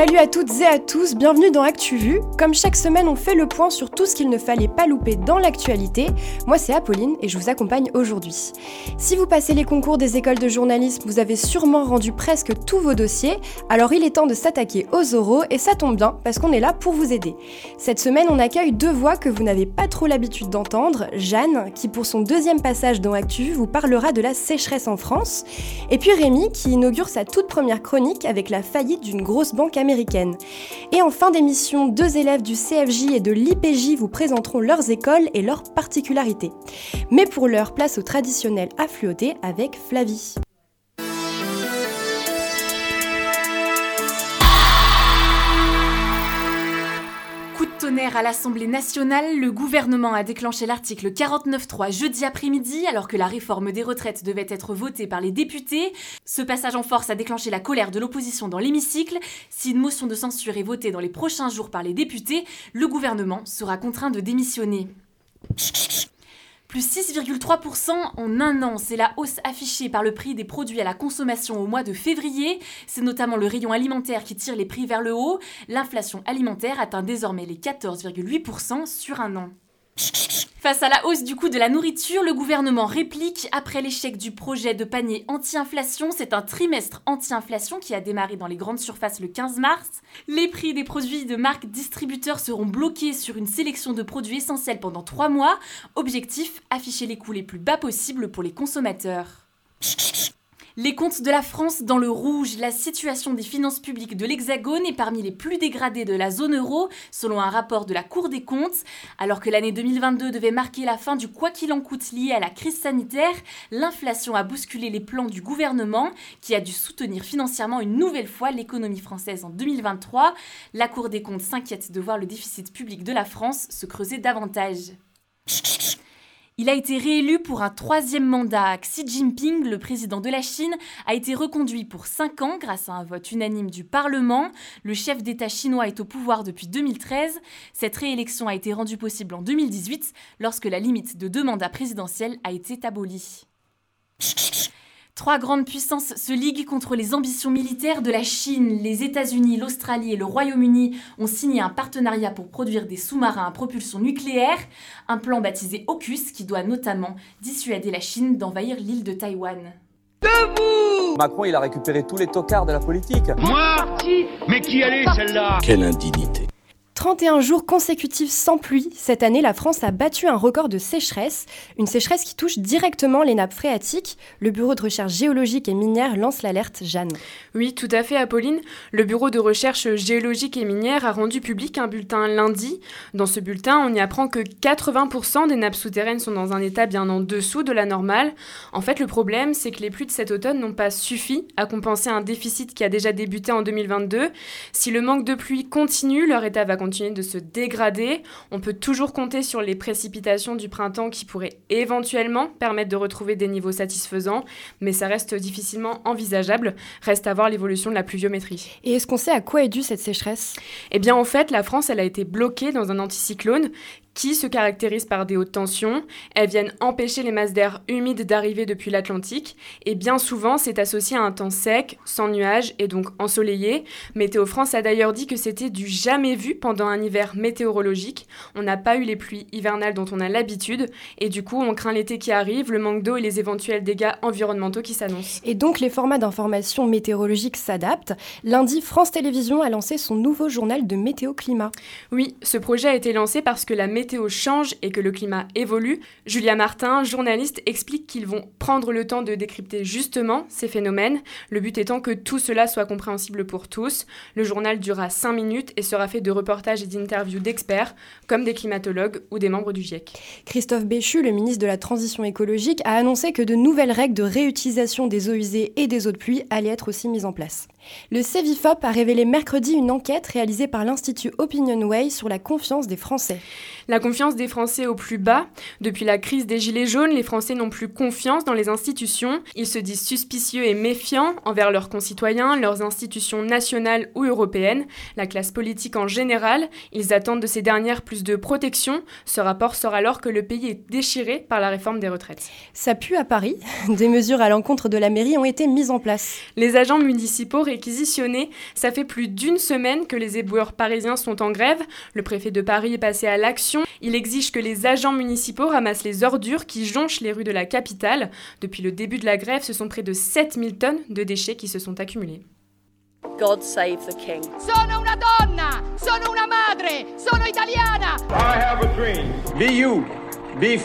Salut à toutes et à tous, bienvenue dans ActuVu. Comme chaque semaine, on fait le point sur tout ce qu'il ne fallait pas louper dans l'actualité. Moi, c'est Apolline et je vous accompagne aujourd'hui. Si vous passez les concours des écoles de journalisme, vous avez sûrement rendu presque tous vos dossiers, alors il est temps de s'attaquer aux oraux et ça tombe bien parce qu'on est là pour vous aider. Cette semaine, on accueille deux voix que vous n'avez pas trop l'habitude d'entendre. Jeanne, qui pour son deuxième passage dans ActuVu vous parlera de la sécheresse en France, et puis Rémi, qui inaugure sa toute première chronique avec la faillite d'une grosse banque américaine. Et en fin d'émission, deux élèves du CFJ et de l'IPJ vous présenteront leurs écoles et leurs particularités. Mais pour l'heure, place au traditionnel affluoté avec Flavie. À l'Assemblée nationale, le gouvernement a déclenché l'article 49.3 jeudi après-midi alors que la réforme des retraites devait être votée par les députés. Ce passage en force a déclenché la colère de l'opposition dans l'hémicycle. Si une motion de censure est votée dans les prochains jours par les députés, le gouvernement sera contraint de démissionner. Plus 6,3% en un an, c'est la hausse affichée par le prix des produits à la consommation au mois de février. C'est notamment le rayon alimentaire qui tire les prix vers le haut. L'inflation alimentaire atteint désormais les 14,8% sur un an. Face à la hausse du coût de la nourriture, le gouvernement réplique. Après l'échec du projet de panier anti-inflation, c'est un trimestre anti-inflation qui a démarré dans les grandes surfaces le 15 mars. Les prix des produits de marque distributeurs seront bloqués sur une sélection de produits essentiels pendant trois mois. Objectif, afficher les coûts les plus bas possibles pour les consommateurs. Les comptes de la France dans le rouge, la situation des finances publiques de l'Hexagone est parmi les plus dégradées de la zone euro, selon un rapport de la Cour des comptes. Alors que l'année 2022 devait marquer la fin du quoi qu'il en coûte lié à la crise sanitaire, l'inflation a bousculé les plans du gouvernement, qui a dû soutenir financièrement une nouvelle fois l'économie française en 2023. La Cour des comptes s'inquiète de voir le déficit public de la France se creuser davantage. Il a été réélu pour un troisième mandat. Xi Jinping, le président de la Chine, a été reconduit pour cinq ans grâce à un vote unanime du Parlement. Le chef d'État chinois est au pouvoir depuis 2013. Cette réélection a été rendue possible en 2018 lorsque la limite de deux mandats présidentiels a été abolie. Trois grandes puissances se liguent contre les ambitions militaires de la Chine. Les États-Unis, l'Australie et le Royaume-Uni ont signé un partenariat pour produire des sous-marins à propulsion nucléaire, un plan baptisé AUKUS qui doit notamment dissuader la Chine d'envahir l'île de Taïwan. Debout Macron, il a récupéré tous les tocards de la politique. Moi Mais qui allait celle-là? Quelle indignité 31 jours consécutifs sans pluie, cette année la France a battu un record de sécheresse, une sécheresse qui touche directement les nappes phréatiques. Le Bureau de recherche géologique et minière lance l'alerte Jeanne. Oui, tout à fait Apolline. Le Bureau de recherche géologique et minière a rendu public un bulletin lundi. Dans ce bulletin, on y apprend que 80% des nappes souterraines sont dans un état bien en dessous de la normale. En fait, le problème, c'est que les pluies de cet automne n'ont pas suffi à compenser un déficit qui a déjà débuté en 2022. Si le manque de pluie continue, leur état va continuer continuer de se dégrader. On peut toujours compter sur les précipitations du printemps qui pourraient éventuellement permettre de retrouver des niveaux satisfaisants, mais ça reste difficilement envisageable. Reste à voir l'évolution de la pluviométrie. Et est-ce qu'on sait à quoi est due cette sécheresse? Eh bien, en fait, la France, elle a été bloquée dans un anticyclone qui se caractérisent par des hautes tensions. Elles viennent empêcher les masses d'air humides d'arriver depuis l'Atlantique et bien souvent c'est associé à un temps sec, sans nuages et donc ensoleillé. Météo France a d'ailleurs dit que c'était du jamais vu pendant un hiver météorologique. On n'a pas eu les pluies hivernales dont on a l'habitude et du coup on craint l'été qui arrive, le manque d'eau et les éventuels dégâts environnementaux qui s'annoncent. Et donc les formats d'information météorologique s'adaptent. Lundi, France Télévisions a lancé son nouveau journal de météo-climat. Oui, ce projet a été lancé parce que la météo change et que le climat évolue, Julia Martin, journaliste, explique qu'ils vont prendre le temps de décrypter justement ces phénomènes, le but étant que tout cela soit compréhensible pour tous. Le journal durera 5 minutes et sera fait de reportages et d'interviews d'experts, comme des climatologues ou des membres du GIEC. Christophe Béchu, le ministre de la Transition écologique, a annoncé que de nouvelles règles de réutilisation des eaux usées et des eaux de pluie allaient être aussi mises en place. Le CEVIFOP a révélé mercredi une enquête réalisée par l'Institut OpinionWay sur la confiance des Français. La confiance des Français au plus bas. Depuis la crise des Gilets jaunes, les Français n'ont plus confiance dans les institutions. Ils se disent suspicieux et méfiants envers leurs concitoyens, leurs institutions nationales ou européennes, la classe politique en général. Ils attendent de ces dernières plus de protection. Ce rapport sort alors que le pays est déchiré par la réforme des retraites. Ça pue à Paris. Des mesures à l'encontre de la mairie ont été mises en place. Les agents municipaux réquisitionnés. Ça fait plus d'une semaine que les éboueurs parisiens sont en grève. Le préfet de Paris est passé à l'action. Il exige que les agents municipaux ramassent les ordures qui jonchent les rues de la capitale. Depuis le début de la grève, ce sont près de 7000 tonnes de déchets qui se sont accumulés. God save the king. Sono una donna, sono una madre, sono italiana. I have a dream. Be you. Be,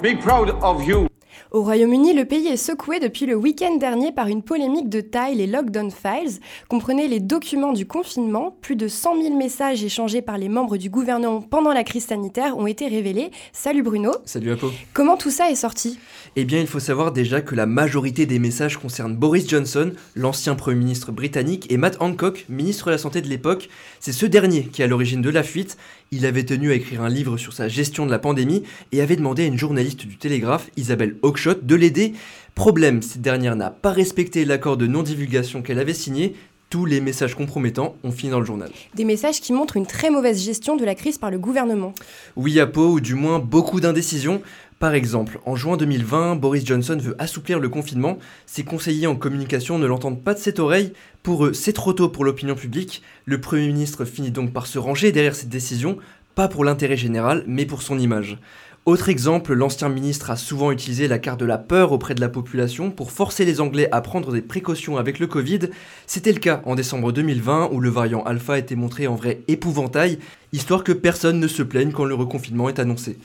be proud of you. Au Royaume-Uni, le pays est secoué depuis le week-end dernier par une polémique de taille, les Lockdown Files. Comprenez les documents du confinement. Plus de 100 000 messages échangés par les membres du gouvernement pendant la crise sanitaire ont été révélés. Salut Bruno. Salut Apo. Comment tout ça est sorti? Eh bien, il faut savoir déjà que la majorité des messages concernent Boris Johnson, l'ancien Premier ministre britannique, et Matt Hancock, ministre de la Santé de l'époque. C'est ce dernier qui est à l'origine de la fuite. Il avait tenu à écrire un livre sur sa gestion de la pandémie et avait demandé à une journaliste du Télégraphe, Isabelle Oakeshott, de l'aider. Problème, cette dernière n'a pas respecté l'accord de non-divulgation qu'elle avait signé. Tous les messages compromettants ont fini dans le journal. Des messages qui montrent une très mauvaise gestion de la crise par le gouvernement. Oui, Apo, ou du moins beaucoup d'indécisions. Par exemple, en juin 2020, Boris Johnson veut assouplir le confinement. Ses conseillers en communication ne l'entendent pas de cette oreille. Pour eux, c'est trop tôt pour l'opinion publique. Le Premier ministre finit donc par se ranger derrière cette décision, pas pour l'intérêt général, mais pour son image. Autre exemple, l'ancien ministre a souvent utilisé la carte de la peur auprès de la population pour forcer les Anglais à prendre des précautions avec le Covid. C'était le cas en décembre 2020 où le variant Alpha était montré en vrai épouvantail, histoire que personne ne se plaigne quand le reconfinement est annoncé.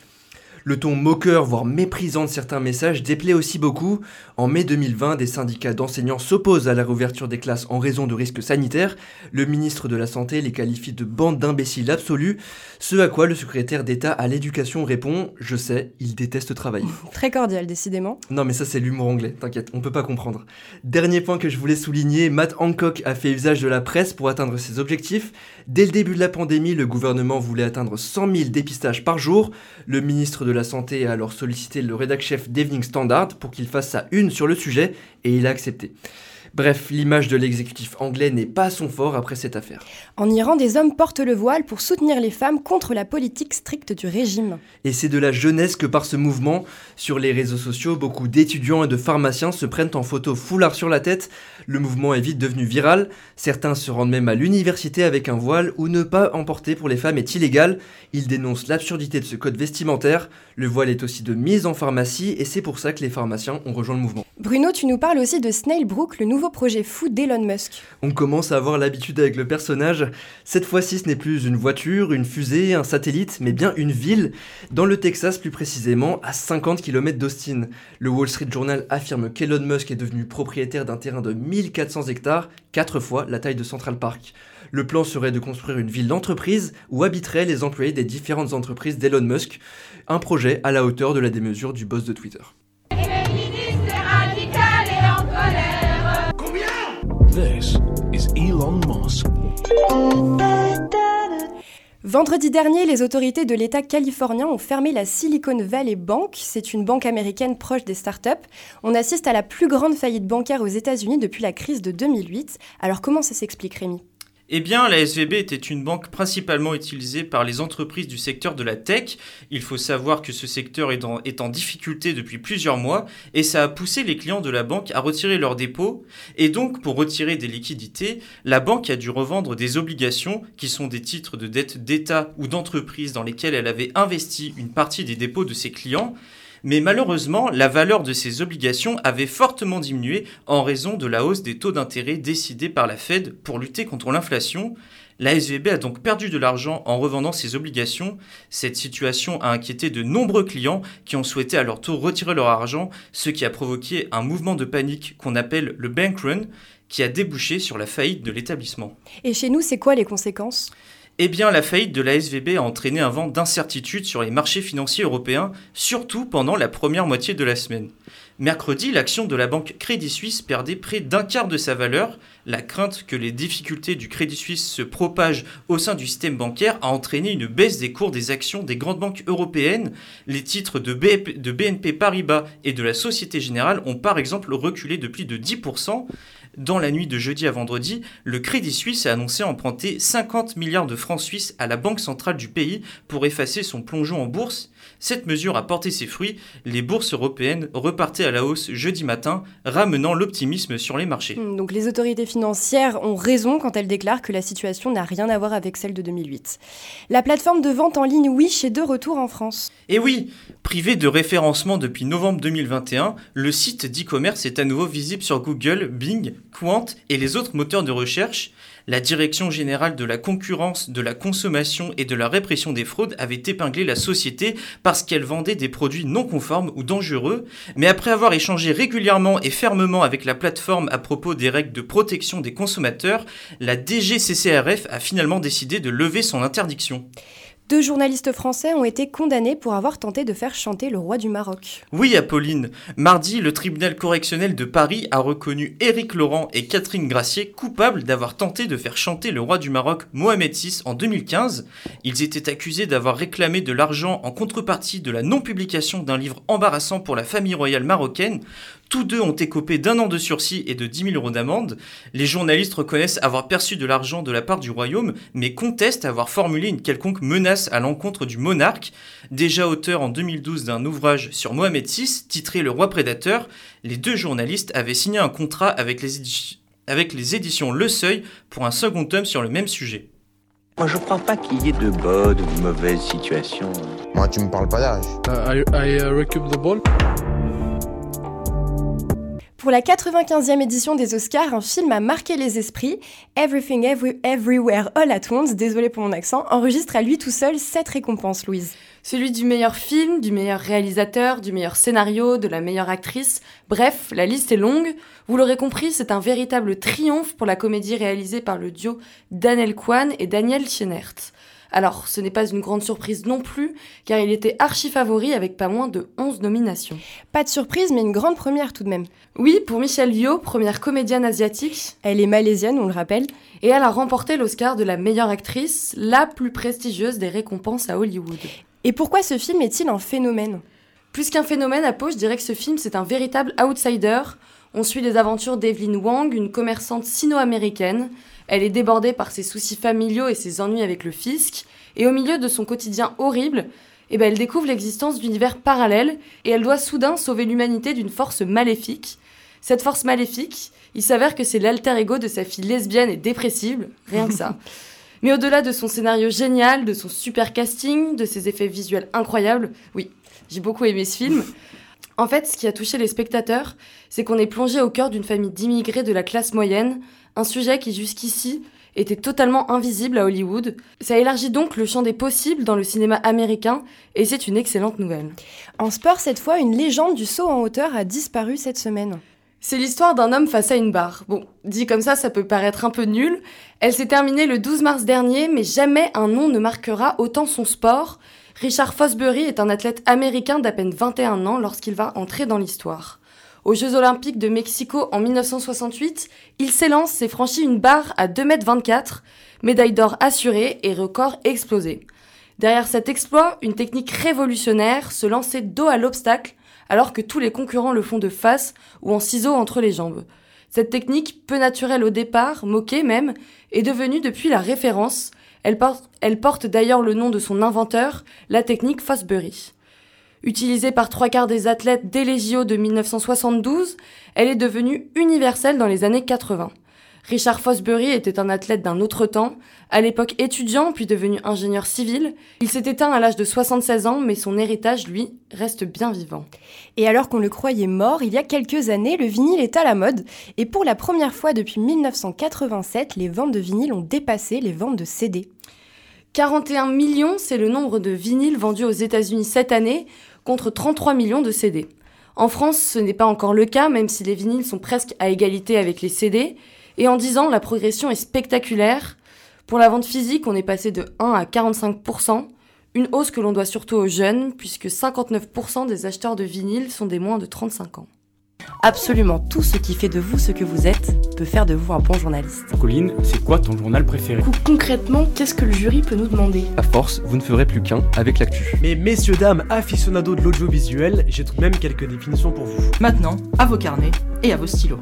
Le ton moqueur, voire méprisant de certains messages déplaît aussi beaucoup. En mai 2020, des syndicats d'enseignants s'opposent à la réouverture des classes en raison de risques sanitaires. Le ministre de la Santé les qualifie de bande d'imbéciles absolus, ce à quoi le secrétaire d'État à l'éducation répond Je sais, il déteste travailler. Très cordial, décidément. Non, mais ça, c'est l'humour anglais, t'inquiète, on peut pas comprendre. Dernier point que je voulais souligner Matt Hancock a fait usage de la presse pour atteindre ses objectifs. Dès le début de la pandémie, le gouvernement voulait atteindre 100 000 dépistages par jour. Le ministre de la Santé a alors sollicité le rédac-chef d'Evening Standard pour qu'il fasse sa une sur le sujet et il a accepté. Bref, l'image de l'exécutif anglais n'est pas son fort après cette affaire. En Iran, des hommes portent le voile pour soutenir les femmes contre la politique stricte du régime. Et c'est de la jeunesse que par ce mouvement, sur les réseaux sociaux, beaucoup d'étudiants et de pharmaciens se prennent en photo foulard sur la tête. Le mouvement est vite devenu viral. Certains se rendent même à l'université avec un voile ou ne pas en porter pour les femmes est illégal. Ils dénoncent l'absurdité de ce code vestimentaire. Le voile est aussi de mise en pharmacie et c'est pour ça que les pharmaciens ont rejoint le mouvement. Bruno, tu nous parles aussi de Snailbrook, le nouveau projet fou d'Elon Musk. On commence à avoir l'habitude avec le personnage. Cette fois-ci, ce n'est plus une voiture, une fusée, un satellite, mais bien une ville, dans le Texas plus précisément, à 50 km d'Austin. Le Wall Street Journal affirme qu'Elon Musk est devenu propriétaire d'un terrain de 1400 hectares, quatre fois la taille de Central Park. Le plan serait de construire une ville d'entreprise où habiteraient les employés des différentes entreprises d'Elon Musk, un projet à la hauteur de la démesure du boss de Twitter. Vendredi dernier, les autorités de l'État californien ont fermé la Silicon Valley Bank. C'est une banque américaine proche des startups. On assiste à la plus grande faillite bancaire aux États-Unis depuis la crise de 2008. Alors comment ça s'explique, Rémi? Eh bien, la SVB était une banque principalement utilisée par les entreprises du secteur de la tech. Il faut savoir que ce secteur est en, difficulté depuis plusieurs mois et ça a poussé les clients de la banque à retirer leurs dépôts. Et donc, pour retirer des liquidités, la banque a dû revendre des obligations qui sont des titres de dette d'État ou d'entreprise dans lesquels elle avait investi une partie des dépôts de ses clients mais malheureusement, la valeur de ces obligations avait fortement diminué en raison de la hausse des taux d'intérêt décidés par la Fed pour lutter contre l'inflation. La SVB a donc perdu de l'argent en revendant ses obligations. Cette situation a inquiété de nombreux clients qui ont souhaité à leur tour retirer leur argent, ce qui a provoqué un mouvement de panique qu'on appelle le bank run, qui a débouché sur la faillite de l'établissement. Et chez nous, c'est quoi les conséquences? Eh bien, la faillite de la SVB a entraîné un vent d'incertitude sur les marchés financiers européens, surtout pendant la première moitié de la semaine. Mercredi, l'action de la banque Crédit Suisse perdait près d'un quart de sa valeur. La crainte que les difficultés du Crédit Suisse se propagent au sein du système bancaire a entraîné une baisse des cours des actions des grandes banques européennes. Les titres de, BNP Paribas et de la Société Générale ont par exemple reculé de plus de 10%. Dans la nuit de jeudi à vendredi, le Crédit Suisse a annoncé emprunter 50 milliards de francs suisses à la Banque centrale du pays pour effacer son plongeon en bourse. Cette mesure a porté ses fruits, les bourses européennes repartaient à la hausse jeudi matin, ramenant l'optimisme sur les marchés. Hmm, Donc les autorités financières ont raison quand elles déclarent que la situation n'a rien à voir avec celle de 2008. La plateforme de vente en ligne Wish est de retour en France. Et oui, privé de référencement depuis novembre 2021, le site d'e-commerce est à nouveau visible sur Google, Bing, Quant et les autres moteurs de recherche. La Direction générale de la concurrence, de la consommation et de la répression des fraudes avait épinglé la société parce qu'elle vendait des produits non conformes ou dangereux, mais après avoir échangé régulièrement et fermement avec la plateforme à propos des règles de protection des consommateurs, la DGCCRF a finalement décidé de lever son interdiction. Deux journalistes français ont été condamnés pour avoir tenté de faire chanter le roi du Maroc. Oui, Apolline. Mardi, le tribunal correctionnel de Paris a reconnu Éric Laurent et Catherine Gracier coupables d'avoir tenté de faire chanter le roi du Maroc Mohamed VI en 2015. Ils étaient accusés d'avoir réclamé de l'argent en contrepartie de la non-publication d'un livre embarrassant pour la famille royale marocaine. Tous deux ont écopé d'un an de sursis et de 10 000 euros d'amende. Les journalistes reconnaissent avoir perçu de l'argent de la part du royaume, mais contestent avoir formulé une quelconque menace à l'encontre du monarque. Déjà auteur en 2012 d'un ouvrage sur Mohamed VI, titré Le roi prédateur, les deux journalistes avaient signé un contrat avec les, édi- avec les éditions Le Seuil pour un second tome sur le même sujet. Moi, je crois pas qu'il y ait de bonnes ou de mauvaises situations. Moi, tu me parles pas d'âge. I, I uh, the ball. Pour la 95e édition des Oscars, un film a marqué les esprits. Everything Every- Everywhere All at Once, désolé pour mon accent, enregistre à lui tout seul 7 récompenses, Louise. Celui du meilleur film, du meilleur réalisateur, du meilleur scénario, de la meilleure actrice. Bref, la liste est longue. Vous l'aurez compris, c'est un véritable triomphe pour la comédie réalisée par le duo Daniel Kwan et Daniel Scheinert. Alors, ce n'est pas une grande surprise non plus, car il était archi favori avec pas moins de 11 nominations. Pas de surprise, mais une grande première tout de même. Oui, pour Michelle Yeoh, première comédienne asiatique, Elle est malaisienne, on le rappelle. et elle a remporté l'Oscar de la meilleure actrice, la plus prestigieuse des récompenses à Hollywood. Et pourquoi ce film est-il un phénomène? Plus qu'un phénomène à peau, je dirais que ce film, c'est un véritable outsider. On suit les aventures d'Evelyn Wang, une commerçante sino-américaine. Elle est débordée par ses soucis familiaux et ses ennuis avec le fisc. Et au milieu de son quotidien horrible, eh ben, elle découvre l'existence d'univers parallèles et elle doit soudain sauver l'humanité d'une force maléfique. Cette force maléfique, il s'avère que c'est l'alter ego de sa fille lesbienne et dépressible, rien que ça. Mais au-delà de son scénario génial, de son super casting, de ses effets visuels incroyables, oui, j'ai beaucoup aimé ce film. En fait, ce qui a touché les spectateurs, c'est qu'on est plongé au cœur d'une famille d'immigrés de la classe moyenne, un sujet qui jusqu'ici était totalement invisible à Hollywood. Ça élargit donc le champ des possibles dans le cinéma américain et c'est une excellente nouvelle. En sport, cette fois, une légende du saut en hauteur a disparu cette semaine. C'est l'histoire d'un homme face à une barre. Bon, dit comme ça, ça peut paraître un peu nul. Elle s'est terminée le 12 mars dernier, mais jamais un nom ne marquera autant son sport. Richard Fosbury est un athlète américain d'à peine 21 ans lorsqu'il va entrer dans l'histoire. Aux Jeux Olympiques de Mexico en 1968, il s'élance et franchit une barre à 2,24 m, médaille d'or assurée et record explosé. Derrière cet exploit, une technique révolutionnaire, se lancer dos à l'obstacle alors que tous les concurrents le font de face ou en ciseaux entre les jambes. Cette technique, peu naturelle au départ, moquée même, est devenue depuis la référence. Elle porte, d'ailleurs le nom de son inventeur, la technique Fosbury. Utilisée par trois quarts des athlètes dès les JO de 1972, elle est devenue universelle dans les années 80. Richard Fosbury était un athlète d'un autre temps, à l'époque étudiant puis devenu ingénieur civil. Il s'est éteint à l'âge de 76 ans, mais son héritage, lui, reste bien vivant. Et alors qu'on le croyait mort, il y a quelques années, le vinyle est à la mode. Et pour la première fois depuis 1987, les ventes de vinyle ont dépassé les ventes de CD. 41 millions, c'est le nombre de vinyles vendus aux États-Unis cette année, contre 33 millions de CD. En France, ce n'est pas encore le cas, même si les vinyles sont presque à égalité avec les CD. Et en 10 ans, la progression est spectaculaire. Pour la vente physique, on est passé de 1 à 45%, une hausse que l'on doit surtout aux jeunes, puisque 59% des acheteurs de vinyles sont des moins de 35 ans. Absolument tout ce qui fait de vous ce que vous êtes peut faire de vous un bon journaliste. Colline, c'est quoi ton journal préféré? Concrètement, qu'est-ce que le jury peut nous demander? À force, vous ne ferez plus qu'un avec l'actu. Mais messieurs, dames, aficionados de l'audiovisuel, j'ai tout de même quelques définitions pour vous. Maintenant, à vos carnets et à vos stylos.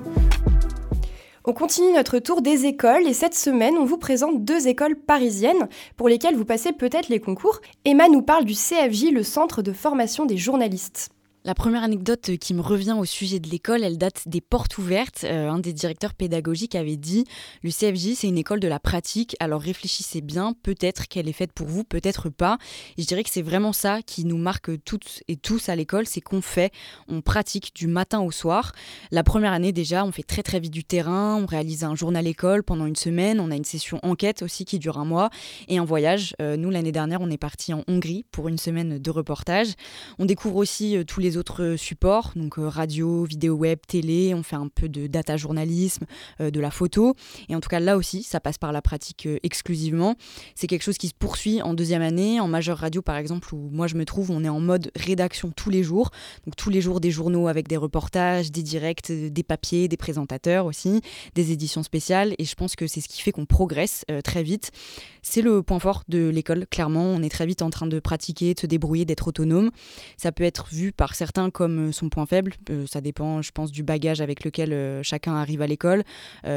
On continue notre tour des écoles et cette semaine, on vous présente deux écoles parisiennes pour lesquelles vous passez peut-être les concours. Emma nous parle du CFJ, le Centre de formation des journalistes. La première anecdote qui me revient au sujet de l'école, elle date des portes ouvertes. Euh, un des directeurs pédagogiques avait dit Le CFJ, c'est une école de la pratique, alors réfléchissez bien, peut-être qu'elle est faite pour vous, peut-être pas. Je dirais que c'est vraiment ça qui nous marque toutes et tous à l'école c'est qu'on fait, on pratique du matin au soir. La première année, déjà, on fait très très vite du terrain, on réalise un journal école pendant une semaine, on a une session enquête aussi qui dure un mois et un voyage. Euh, nous, l'année dernière, on est parti en Hongrie pour une semaine de reportage. On découvre aussi euh, tous les autres supports, donc euh, radio, vidéo web, télé, on fait un peu de data journalisme, euh, de la photo. Et en tout cas, là aussi, ça passe par la pratique euh, exclusivement. C'est quelque chose qui se poursuit en deuxième année. En majeure radio, par exemple, où moi je me trouve, on est en mode rédaction tous les jours. Donc tous les jours des journaux avec des reportages, des directs, des papiers, des présentateurs aussi, des éditions spéciales. Et je pense que c'est ce qui fait qu'on progresse très vite. C'est le point fort de l'école, clairement. On est très vite en train de pratiquer, de se débrouiller, d'être autonome. Ça peut être vu par certains comme euh, son point faible. Euh, ça dépend, je pense, du bagage avec lequel euh, chacun arrive à l'école.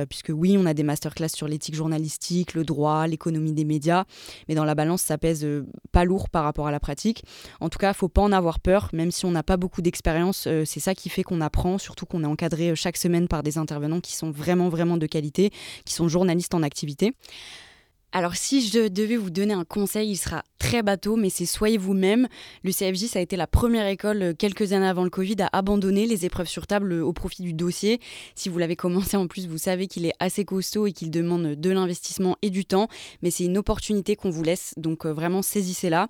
puisque oui, on a des masterclass sur l'éthique journalistique, le droit, l'économie des médias. Mais dans la balance, ça pèse pas lourd par rapport à la pratique. En tout cas, faut pas en avoir peur, même si on n'a pas beaucoup d'expérience. c'est ça qui fait qu'on apprend, surtout qu'on est encadré chaque semaine par des intervenants qui sont vraiment, vraiment de qualité, qui sont journalistes en activité. Alors si je devais vous donner un conseil, il sera très bateau, mais c'est soyez vous-même. Le CFJ, ça a été la première école euh, quelques années avant le Covid à abandonner les épreuves sur table euh, au profit du dossier. Si vous l'avez commencé en plus, vous savez qu'il est assez costaud et qu'il demande de l'investissement et du temps, mais c'est une opportunité qu'on vous laisse, donc euh, vraiment saisissez-la.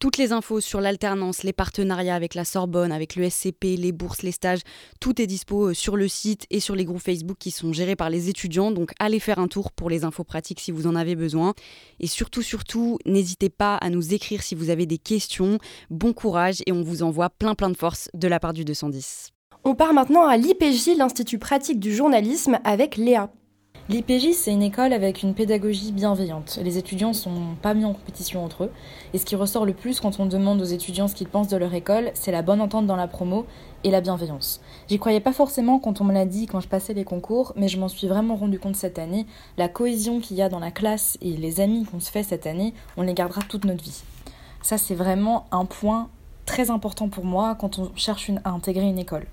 Toutes les infos sur l'alternance, les partenariats avec la Sorbonne, avec le SCP, les bourses, les stages, tout est dispo euh, sur le site et sur les groupes Facebook qui sont gérés par les étudiants. Donc allez faire un tour pour les infos pratiques si vous en avez besoin. Et surtout, surtout, n'hésitez pas à nous écrire si vous avez des questions. Bon courage et on vous envoie plein plein de force de la part du 210. On part maintenant à l'IPJ, l'Institut pratique du journalisme, avec Léa. L'IPJ, c'est une école avec une pédagogie bienveillante. Les étudiants sont pas mis en compétition entre eux. Et ce qui ressort le plus quand on demande aux étudiants ce qu'ils pensent de leur école, c'est la bonne entente dans la promo et la bienveillance. J'y croyais pas forcément quand on me l'a dit quand je passais les concours, mais je m'en suis vraiment rendu compte cette année. La cohésion qu'il y a dans la classe et les amis qu'on se fait cette année, on les gardera toute notre vie. Ça, c'est vraiment un point très important pour moi quand on cherche à intégrer une école.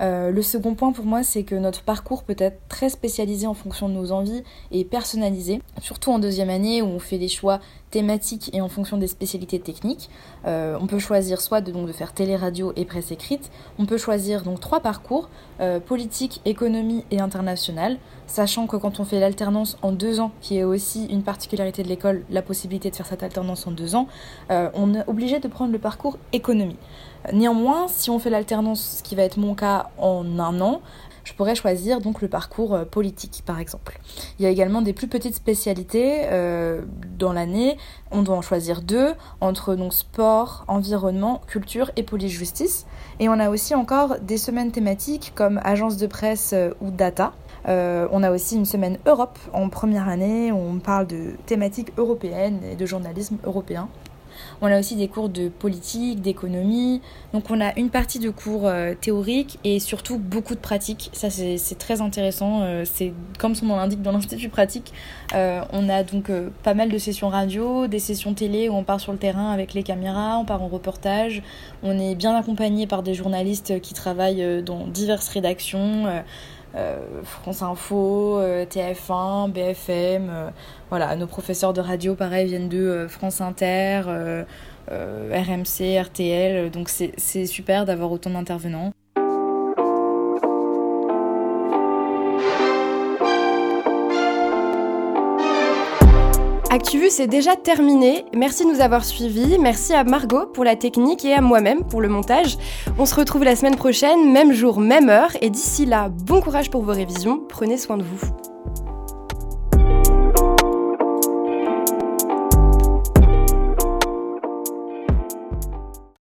Euh, le second point pour moi, c'est que notre parcours peut être très spécialisé en fonction de nos envies et personnalisé, surtout en deuxième année où on fait des choix thématiques et en fonction des spécialités techniques. Euh, on peut choisir soit de, faire télé-radio et presse écrite. On peut choisir donc trois parcours, euh, politique, économie et international, sachant que quand on fait l'alternance en deux ans, qui est aussi une particularité de l'école, la possibilité de faire cette alternance en deux ans, on est obligé de prendre le parcours économie. Néanmoins, si on fait l'alternance, ce qui va être mon cas en un an, je pourrais choisir donc le parcours euh, politique par exemple. Il y a également des plus petites spécialités euh, dans l'année. On doit en choisir deux entre donc sport, environnement, culture et police-justice. Et on a aussi encore des semaines thématiques comme agence de presse euh, ou data. on a aussi une semaine Europe en première année où on parle de thématiques européennes et de journalisme européen. On a aussi des cours de politique, d'économie. Donc on a une partie de cours euh, théoriques et surtout beaucoup de pratiques. Ça c'est très intéressant. Euh, c'est comme son nom l'indique dans l'institut pratique. Euh, on a donc pas mal de sessions radio, des sessions télé où on part sur le terrain avec les caméras, on part en reportage. On est bien accompagné par des journalistes qui travaillent dans diverses rédactions. Euh, France Info, euh, TF1, BFM. Euh, voilà, nos professeurs de radio, pareil, viennent de France Inter, RMC, RTL. Donc c'est super d'avoir autant d'intervenants. ActuVu, c'est déjà terminé. Merci de nous avoir suivis. Merci à Margot pour la technique et à moi-même pour le montage. On se retrouve la semaine prochaine, même jour, même heure. Et d'ici là, bon courage pour vos révisions. Prenez soin de vous.